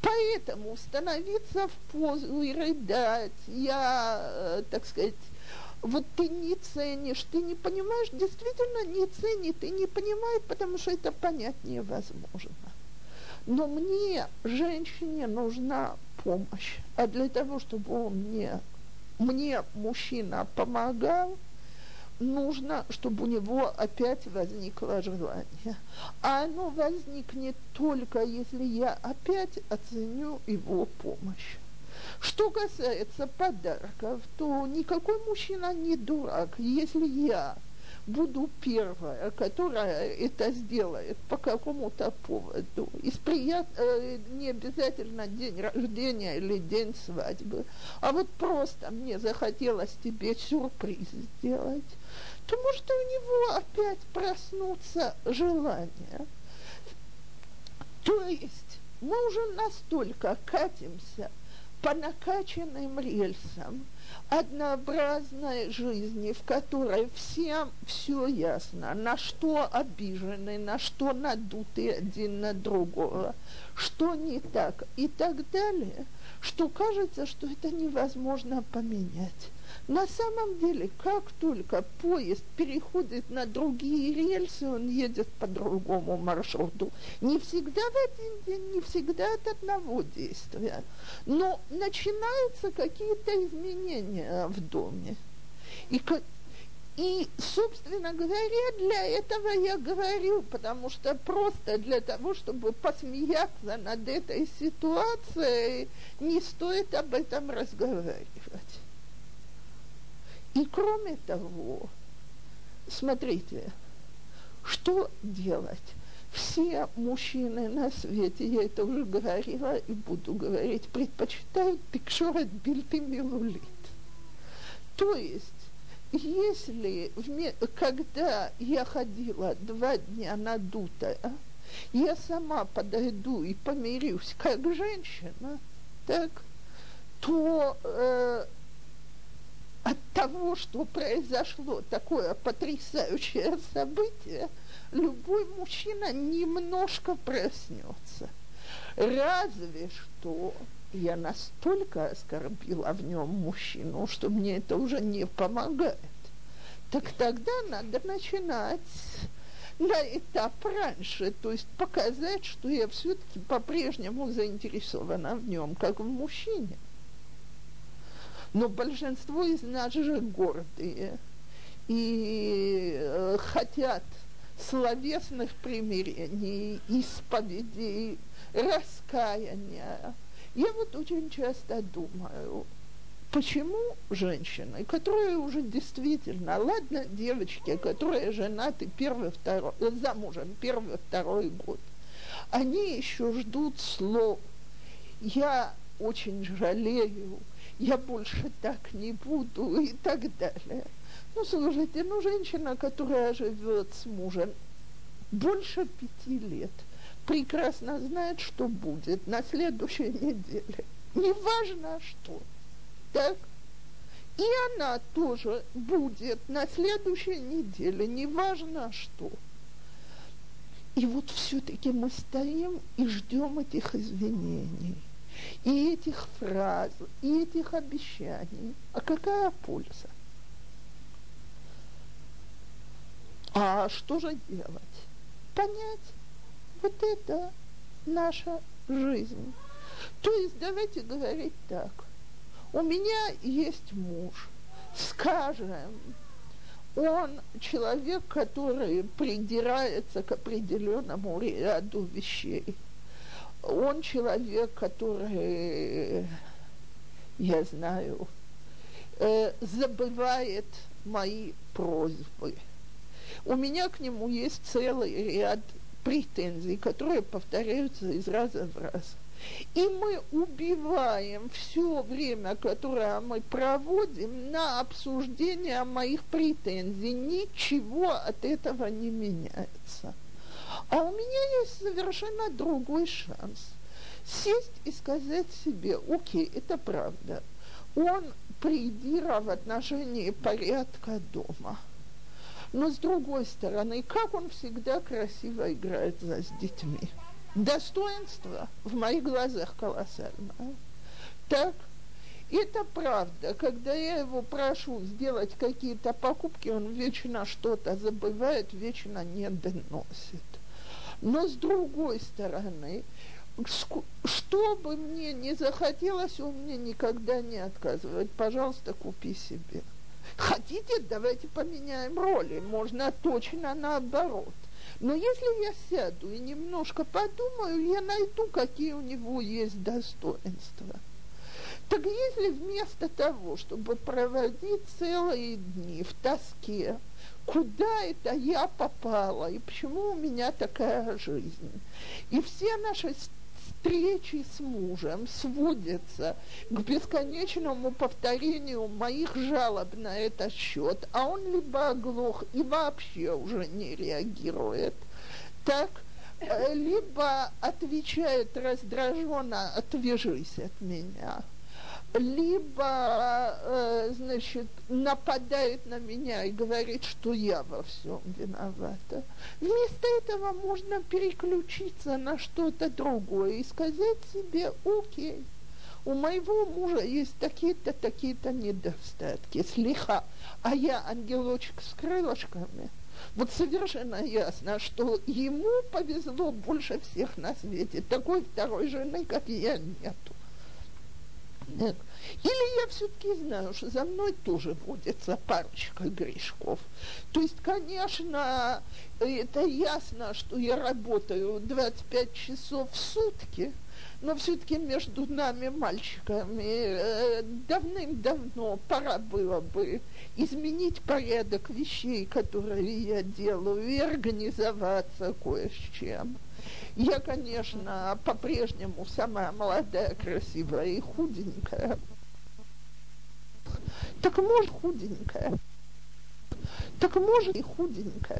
Поэтому становиться в позу и рыдать, я, э, так сказать, вот ты не ценишь, ты не понимаешь, действительно не ценит и не понимает, потому что это понять невозможно. Но мне, женщине, нужна помощь. А для того, чтобы он мне, мне, мужчина, помогал, нужно, чтобы у него опять возникло желание. А оно возникнет только, если я опять оценю его помощь. Что касается подарков, то никакой мужчина не дурак. Если я буду первая, которая это сделает по какому-то поводу, из прият... э, не обязательно день рождения или день свадьбы, а вот просто мне захотелось тебе сюрприз сделать, то может у него опять проснуться желание. То есть мы уже настолько катимся по накачанным рельсам однообразной жизни, в которой всем все ясно, на что обижены, на что надуты один на другого, что не так и так далее, что кажется, что это невозможно поменять. На самом деле, как только поезд переходит на другие рельсы, он едет по другому маршруту. Не всегда в один день, не всегда от одного действия. Но начинаются какие-то изменения в доме. И, и, собственно говоря, для этого я говорю, потому что просто для того, чтобы посмеяться над этой ситуацией, не стоит об этом разговаривать. И кроме того, смотрите, что делать? Все мужчины на свете, я это уже говорила и буду говорить, предпочитают тикшорет бильты милулит. То есть, если когда я ходила два дня надутая, я сама подойду и помирюсь как женщина, так, то э, от того, что произошло такое потрясающее событие, любой мужчина немножко проснется. Разве что я настолько оскорбила в нем мужчину, что мне это уже не помогает. Так тогда надо начинать на этап раньше, то есть показать, что я все-таки по-прежнему заинтересована в нем, как в мужчине. Но большинство из нас же гордые и э, хотят словесных примирений, исповедей, раскаяния. Я вот очень часто думаю, почему женщины, которые уже действительно, ладно, девочки, которые женаты первый, второй, замужем первый, второй год, они еще ждут слов. Я очень жалею, я больше так не буду и так далее. Ну, слушайте, ну, женщина, которая живет с мужем больше пяти лет, прекрасно знает, что будет на следующей неделе. Неважно что. Так? И она тоже будет на следующей неделе, неважно что. И вот все-таки мы стоим и ждем этих извинений и этих фраз, и этих обещаний. А какая польза? А что же делать? Понять, вот это наша жизнь. То есть давайте говорить так. У меня есть муж, скажем, он человек, который придирается к определенному ряду вещей. Он человек, который, я знаю, э, забывает мои просьбы. У меня к нему есть целый ряд претензий, которые повторяются из раза в раз. И мы убиваем все время, которое мы проводим, на обсуждение моих претензий. Ничего от этого не меняется. А у меня есть совершенно другой шанс. Сесть и сказать себе, окей, это правда. Он придира в отношении порядка дома. Но с другой стороны, как он всегда красиво играет за с детьми достоинство в моих глазах колоссальное. Так, это правда. Когда я его прошу сделать какие-то покупки, он вечно что-то забывает, вечно не доносит. Но с другой стороны, что бы мне не захотелось, он мне никогда не отказывает. Пожалуйста, купи себе. Хотите, давайте поменяем роли. Можно точно наоборот. Но если я сяду и немножко подумаю, я найду, какие у него есть достоинства. Так если вместо того, чтобы проводить целые дни в тоске, куда это я попала? И почему у меня такая жизнь, и все наши встречи с мужем сводятся к бесконечному повторению моих жалоб на этот счет, а он либо оглох и вообще уже не реагирует, так э, либо отвечает раздраженно «отвяжись от меня», либо, э, значит, нападает на меня и говорит, что я во всем виновата. Вместо этого можно переключиться на что-то другое и сказать себе, окей, у моего мужа есть такие-то, такие-то недостатки, слиха, а я ангелочек с крылышками. Вот совершенно ясно, что ему повезло больше всех на свете. Такой второй жены, как я, нету. Или я все-таки знаю, что за мной тоже водится парочка грешков. То есть, конечно, это ясно, что я работаю 25 часов в сутки, но все-таки между нами, мальчиками, э, давным-давно пора было бы изменить порядок вещей, которые я делаю, и организоваться кое с чем. Я, конечно, по-прежнему самая молодая, красивая и худенькая. Так может худенькая. Так может и худенькая.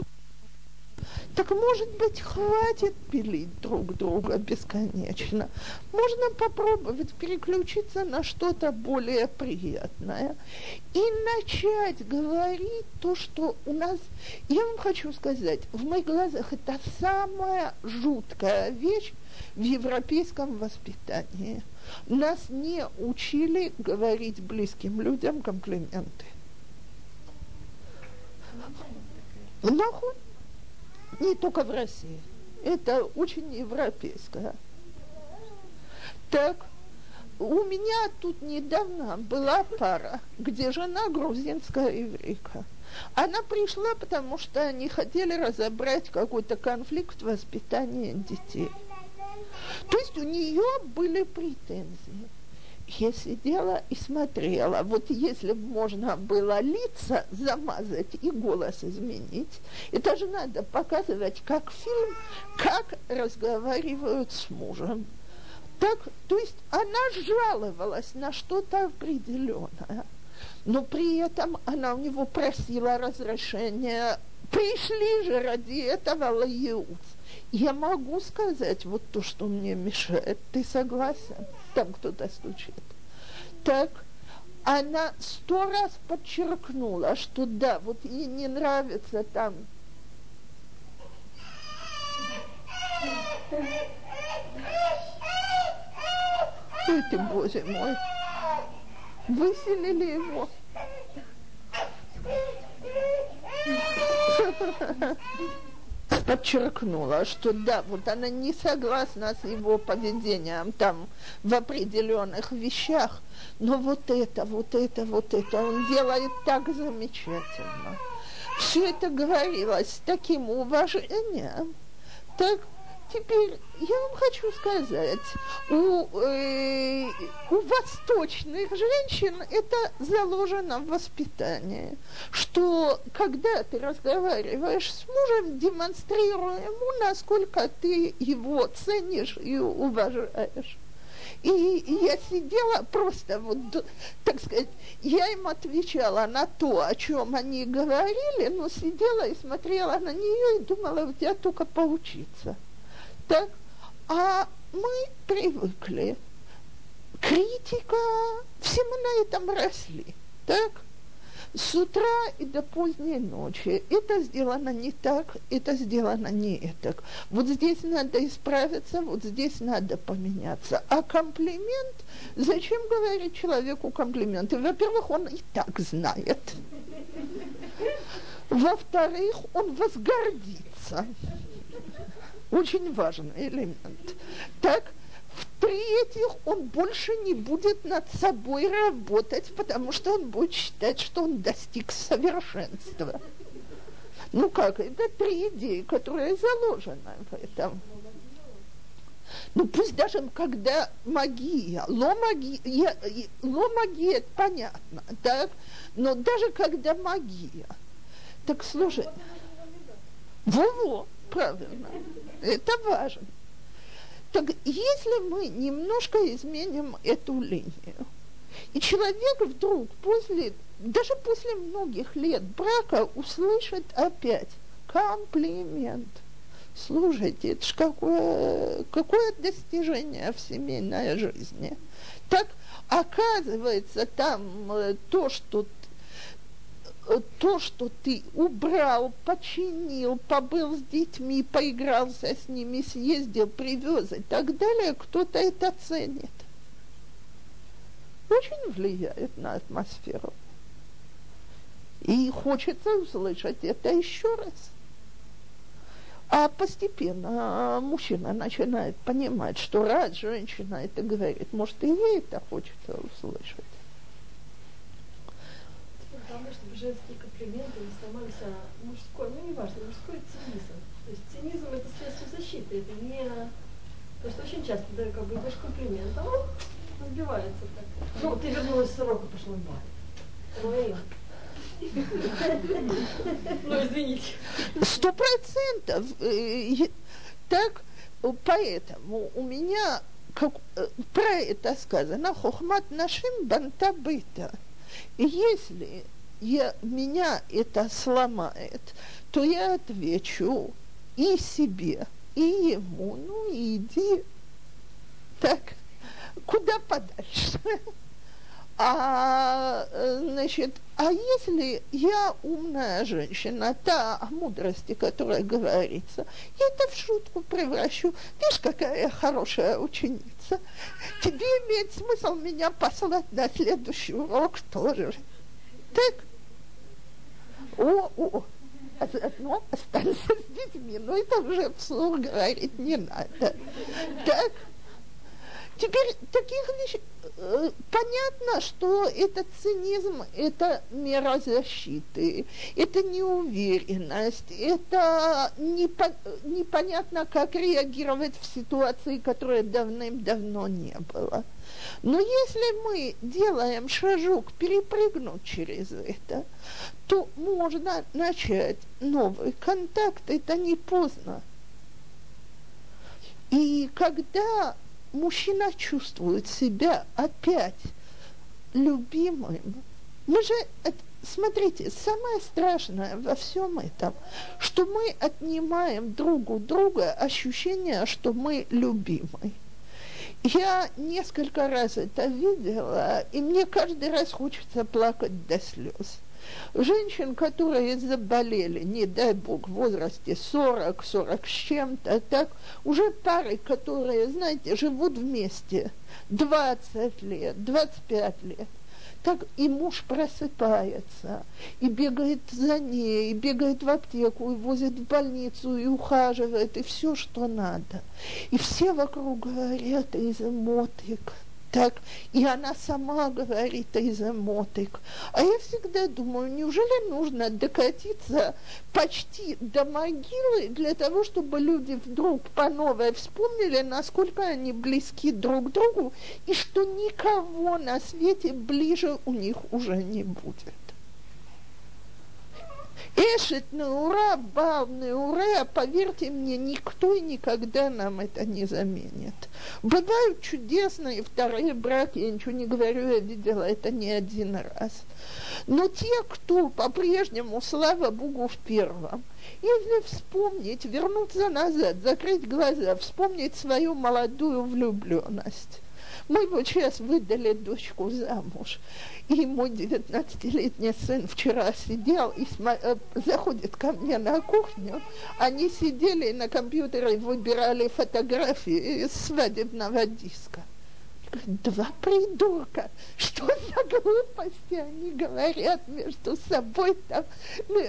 Так может быть, хватит пилить друг друга бесконечно. Можно попробовать переключиться на что-то более приятное и начать говорить то, что у нас... Я вам хочу сказать, в моих глазах это самая жуткая вещь в европейском воспитании. Нас не учили говорить близким людям комплименты. Нахуй не только в России. Это очень европейское. Так, у меня тут недавно была пара, где жена грузинская еврейка. Она пришла, потому что они хотели разобрать какой-то конфликт в воспитании детей. То есть у нее были претензии я сидела и смотрела. Вот если бы можно было лица замазать и голос изменить, это же надо показывать как фильм, как разговаривают с мужем. Так, то есть она жаловалась на что-то определенное, но при этом она у него просила разрешения. Пришли же ради этого лаиуц. Я могу сказать вот то, что мне мешает. Ты согласен? Там кто-то стучит. Так, она сто раз подчеркнула, что да, вот ей не нравится там. Ой ты, боже мой. Выселили его [LAUGHS] подчеркнула, что да, вот она не согласна с его поведением там в определенных вещах, но вот это, вот это, вот это он делает так замечательно. все это говорилось с таким уважением, так теперь я вам хочу сказать, у, э, у восточных женщин это заложено в воспитании, что когда ты разговариваешь с мужем, демонстрируя ему, насколько ты его ценишь и уважаешь. И я сидела просто вот, так сказать, я им отвечала на то, о чем они говорили, но сидела и смотрела на нее и думала, у тебя только поучиться. Так, а мы привыкли. Критика, все мы на этом росли. Так? с утра и до поздней ночи. Это сделано не так, это сделано не так. Вот здесь надо исправиться, вот здесь надо поменяться. А комплимент, зачем говорить человеку комплименты? Во-первых, он и так знает. Во-вторых, он возгордится. Очень важный элемент. Так, в-третьих, он больше не будет над собой работать, потому что он будет считать, что он достиг совершенства. Ну как, это три идеи, которые заложены в этом. Ну пусть даже когда магия, ломагия, ломагия это понятно, так? Но даже когда магия, так слушай, во-во, правильно, это важно. Так если мы немножко изменим эту линию, и человек вдруг после, даже после многих лет брака услышит опять комплимент. Слушайте, это ж какое, какое достижение в семейной жизни. Так оказывается, там э, то, что то, что ты убрал, починил, побыл с детьми, поигрался с ними, съездил, привез и так далее, кто-то это ценит. Очень влияет на атмосферу. И хочется услышать это еще раз. А постепенно мужчина начинает понимать, что раз женщина это говорит, может, и ей это хочется услышать женские комплименты не сломались, а мужской, ну не важно, мужской цинизм. То есть цинизм это средство защиты, это не... То есть очень часто, да, как бы идешь комплимент, а он разбивается так. Ну, ты вернулась с урока, пошла в бар. Ну, извините. Сто процентов. Э, так, поэтому у меня как, э, про это сказано, хохмат нашим банта быта. Если я, меня это сломает, то я отвечу и себе, и ему, ну иди. Так, куда подальше? [LAUGHS] А, значит, а если я умная женщина, та о мудрости, которая говорится, я это в шутку превращу. Видишь, какая я хорошая ученица. [LAUGHS] Тебе имеет смысл меня послать на следующий урок тоже. Так, о, о, ну, остались с детьми, но это уже вслух говорить не надо. Так, теперь таких вещей, э, понятно, что этот цинизм – это мера защиты, это неуверенность, это непо, непонятно, как реагировать в ситуации, которой давным-давно не было. Но если мы делаем шажок перепрыгнуть через это, то можно начать новый контакт, это не поздно. И когда мужчина чувствует себя опять любимым, мы же, смотрите, самое страшное во всем этом, что мы отнимаем друг у друга ощущение, что мы любимы. Я несколько раз это видела, и мне каждый раз хочется плакать до слез. Женщин, которые заболели, не дай бог, в возрасте 40, 40 с чем-то, так, уже пары, которые, знаете, живут вместе 20 лет, 25 лет, так и муж просыпается, и бегает за ней, и бегает в аптеку, и возит в больницу, и ухаживает, и все, что надо. И все вокруг говорят, измотик, Так, и она сама говорит из эмотик. А я всегда думаю, неужели нужно докатиться почти до могилы для того, чтобы люди вдруг по новой вспомнили, насколько они близки друг к другу, и что никого на свете ближе у них уже не будет. Эшет на ура, бал на ура, поверьте мне, никто и никогда нам это не заменит. Бывают чудесные вторые браки, я ничего не говорю, я видела это не один раз. Но те, кто по-прежнему, слава Богу, в первом, если вспомнить, вернуться назад, закрыть глаза, вспомнить свою молодую влюбленность, мы вот сейчас выдали дочку замуж. И мой 19-летний сын вчера сидел и смо- э, заходит ко мне на кухню. Они сидели на компьютере и выбирали фотографии свадебного диска два придурка, что за глупости они говорят между собой там, ну,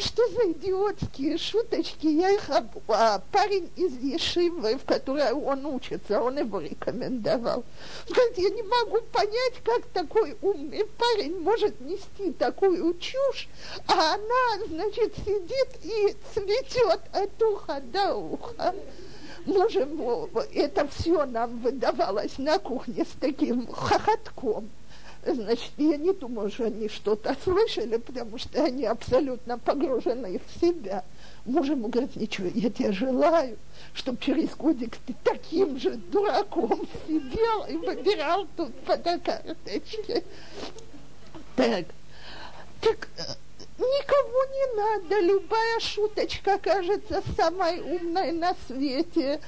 что за идиотские шуточки, я их об... а парень из Ешивы, в которой он учится, он его рекомендовал. Говорит, я не могу понять, как такой умный парень может нести такую чушь, а она, значит, сидит и цветет от уха до уха мужем это все нам выдавалось на кухне с таким хохотком. Значит, я не думаю, что они что-то слышали, потому что они абсолютно погружены в себя. Муж ему говорит, ничего, я тебе желаю, чтобы через годик ты таким же дураком сидел и выбирал тут фотокарточки. Так, так Никого не надо, любая шуточка кажется самой умной на свете.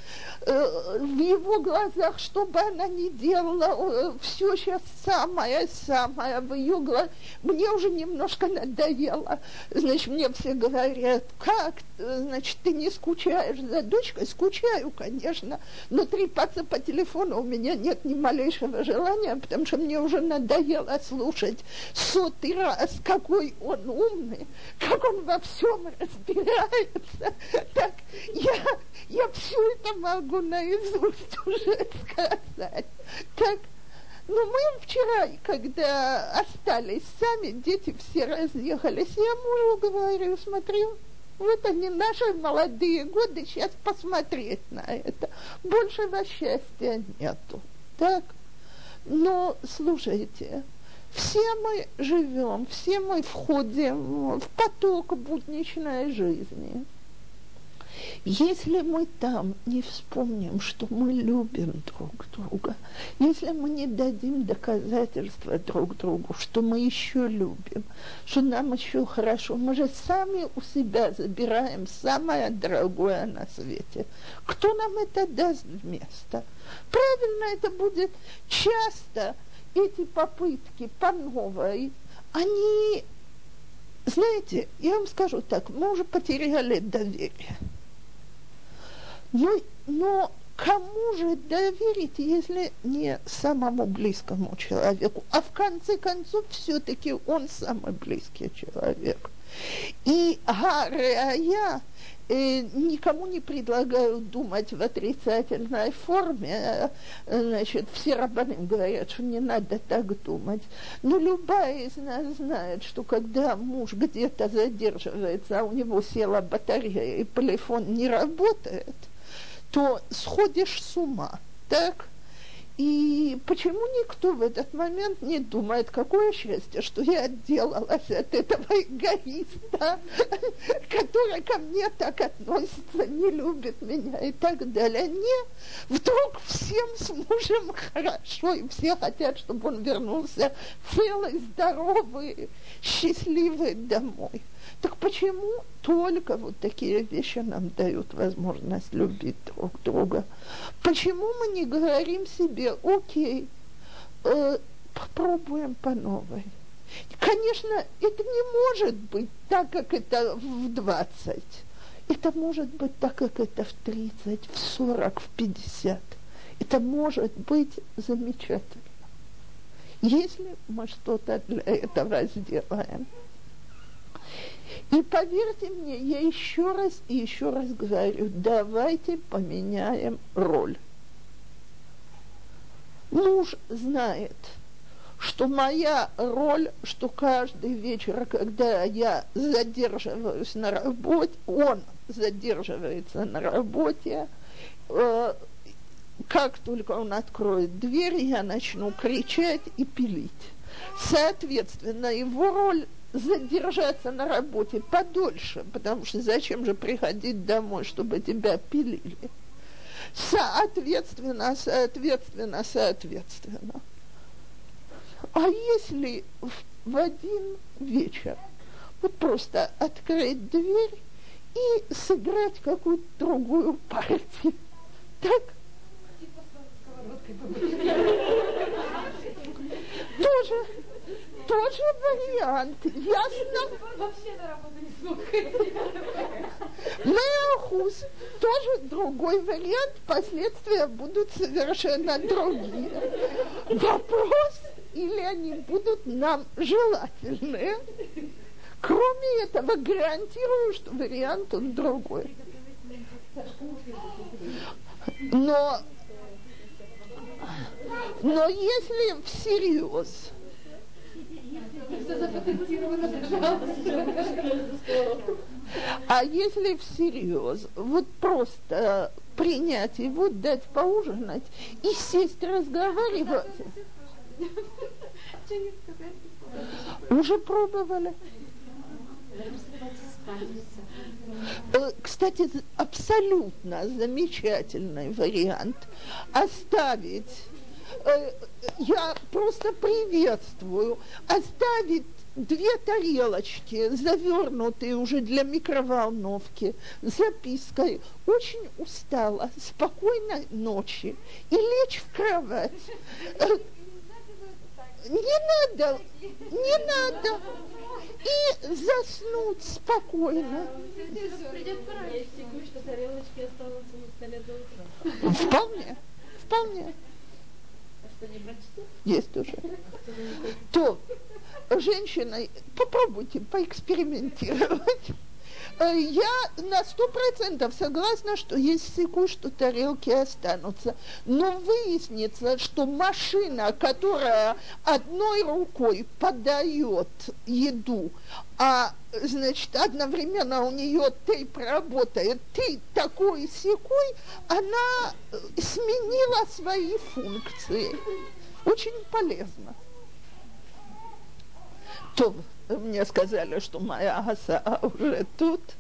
Э, в его глазах, что бы она ни делала, все сейчас самое-самое в ее глазах. Мне уже немножко надоело. Значит, мне все говорят, как, значит, ты не скучаешь за дочкой? Скучаю, конечно, но трепаться по телефону у меня нет ни малейшего желания, потому что мне уже надоело слушать сотый раз, какой он умный умный, как он во всем разбирается. Так я, я все это могу наизусть уже сказать. Так, но мы вчера, когда остались сами, дети все разъехались, я мужу говорю, смотрю, вот они наши молодые годы, сейчас посмотреть на это. Большего счастья нету. Так? Но слушайте, все мы живем, все мы входим в поток будничной жизни. Если мы там не вспомним, что мы любим друг друга, если мы не дадим доказательства друг другу, что мы еще любим, что нам еще хорошо, мы же сами у себя забираем самое дорогое на свете. Кто нам это даст вместо? Правильно, это будет часто – эти попытки по новой, они, знаете, я вам скажу так, мы уже потеряли доверие. Но, но кому же доверить, если не самому близкому человеку? А в конце концов, все-таки он самый близкий человек. И Гарая э, никому не предлагаю думать в отрицательной форме. Значит, все рабаны говорят, что не надо так думать. Но любая из нас знает, что когда муж где-то задерживается, а у него села батарея и телефон не работает, то сходишь с ума. Так? И почему никто в этот момент не думает, какое счастье, что я отделалась от этого эгоиста, который ко мне так относится, не любит меня и так далее. Не, вдруг всем с мужем хорошо, и все хотят, чтобы он вернулся целый, здоровый, счастливый домой. Так почему только вот такие вещи нам дают возможность любить друг друга? Почему мы не говорим себе, окей, э, попробуем по новой? Конечно, это не может быть так, как это в 20. Это может быть так, как это в 30, в 40, в 50. Это может быть замечательно. Если мы что-то для этого сделаем – и поверьте мне, я еще раз и еще раз говорю, давайте поменяем роль. Муж знает, что моя роль, что каждый вечер, когда я задерживаюсь на работе, он задерживается на работе, э, как только он откроет дверь, я начну кричать и пилить. Соответственно, его роль задержаться на работе подольше, потому что зачем же приходить домой, чтобы тебя пилили? Соответственно, соответственно, соответственно. А если в, один вечер вот просто открыть дверь и сыграть какую-то другую партию, так? Тоже тоже вариант, ясно? Вообще на работу не слухайте. Меохус, тоже другой вариант, последствия будут совершенно другие. Вопрос, или они будут нам желательны. Кроме этого, гарантирую, что вариант он другой. Но, но если всерьез, а если всерьез, вот просто принять его, дать поужинать и сесть разговаривать. Уже пробовали. Э, кстати, абсолютно замечательный вариант оставить я просто приветствую, оставить две тарелочки, завернутые уже для микроволновки, запиской. «Очень устала, спокойной ночи» и лечь в кровать. Э, не надо, не надо. И заснуть спокойно. Вполне, вполне есть уже. То женщина, попробуйте поэкспериментировать. Э, я на сто процентов согласна, что есть секунд, что тарелки останутся. Но выяснится, что машина, которая одной рукой подает еду, а значит, одновременно у нее тейп работает, ты такой секой, она сменила свои функции. Очень полезно. То мне сказали, что моя оса уже тут –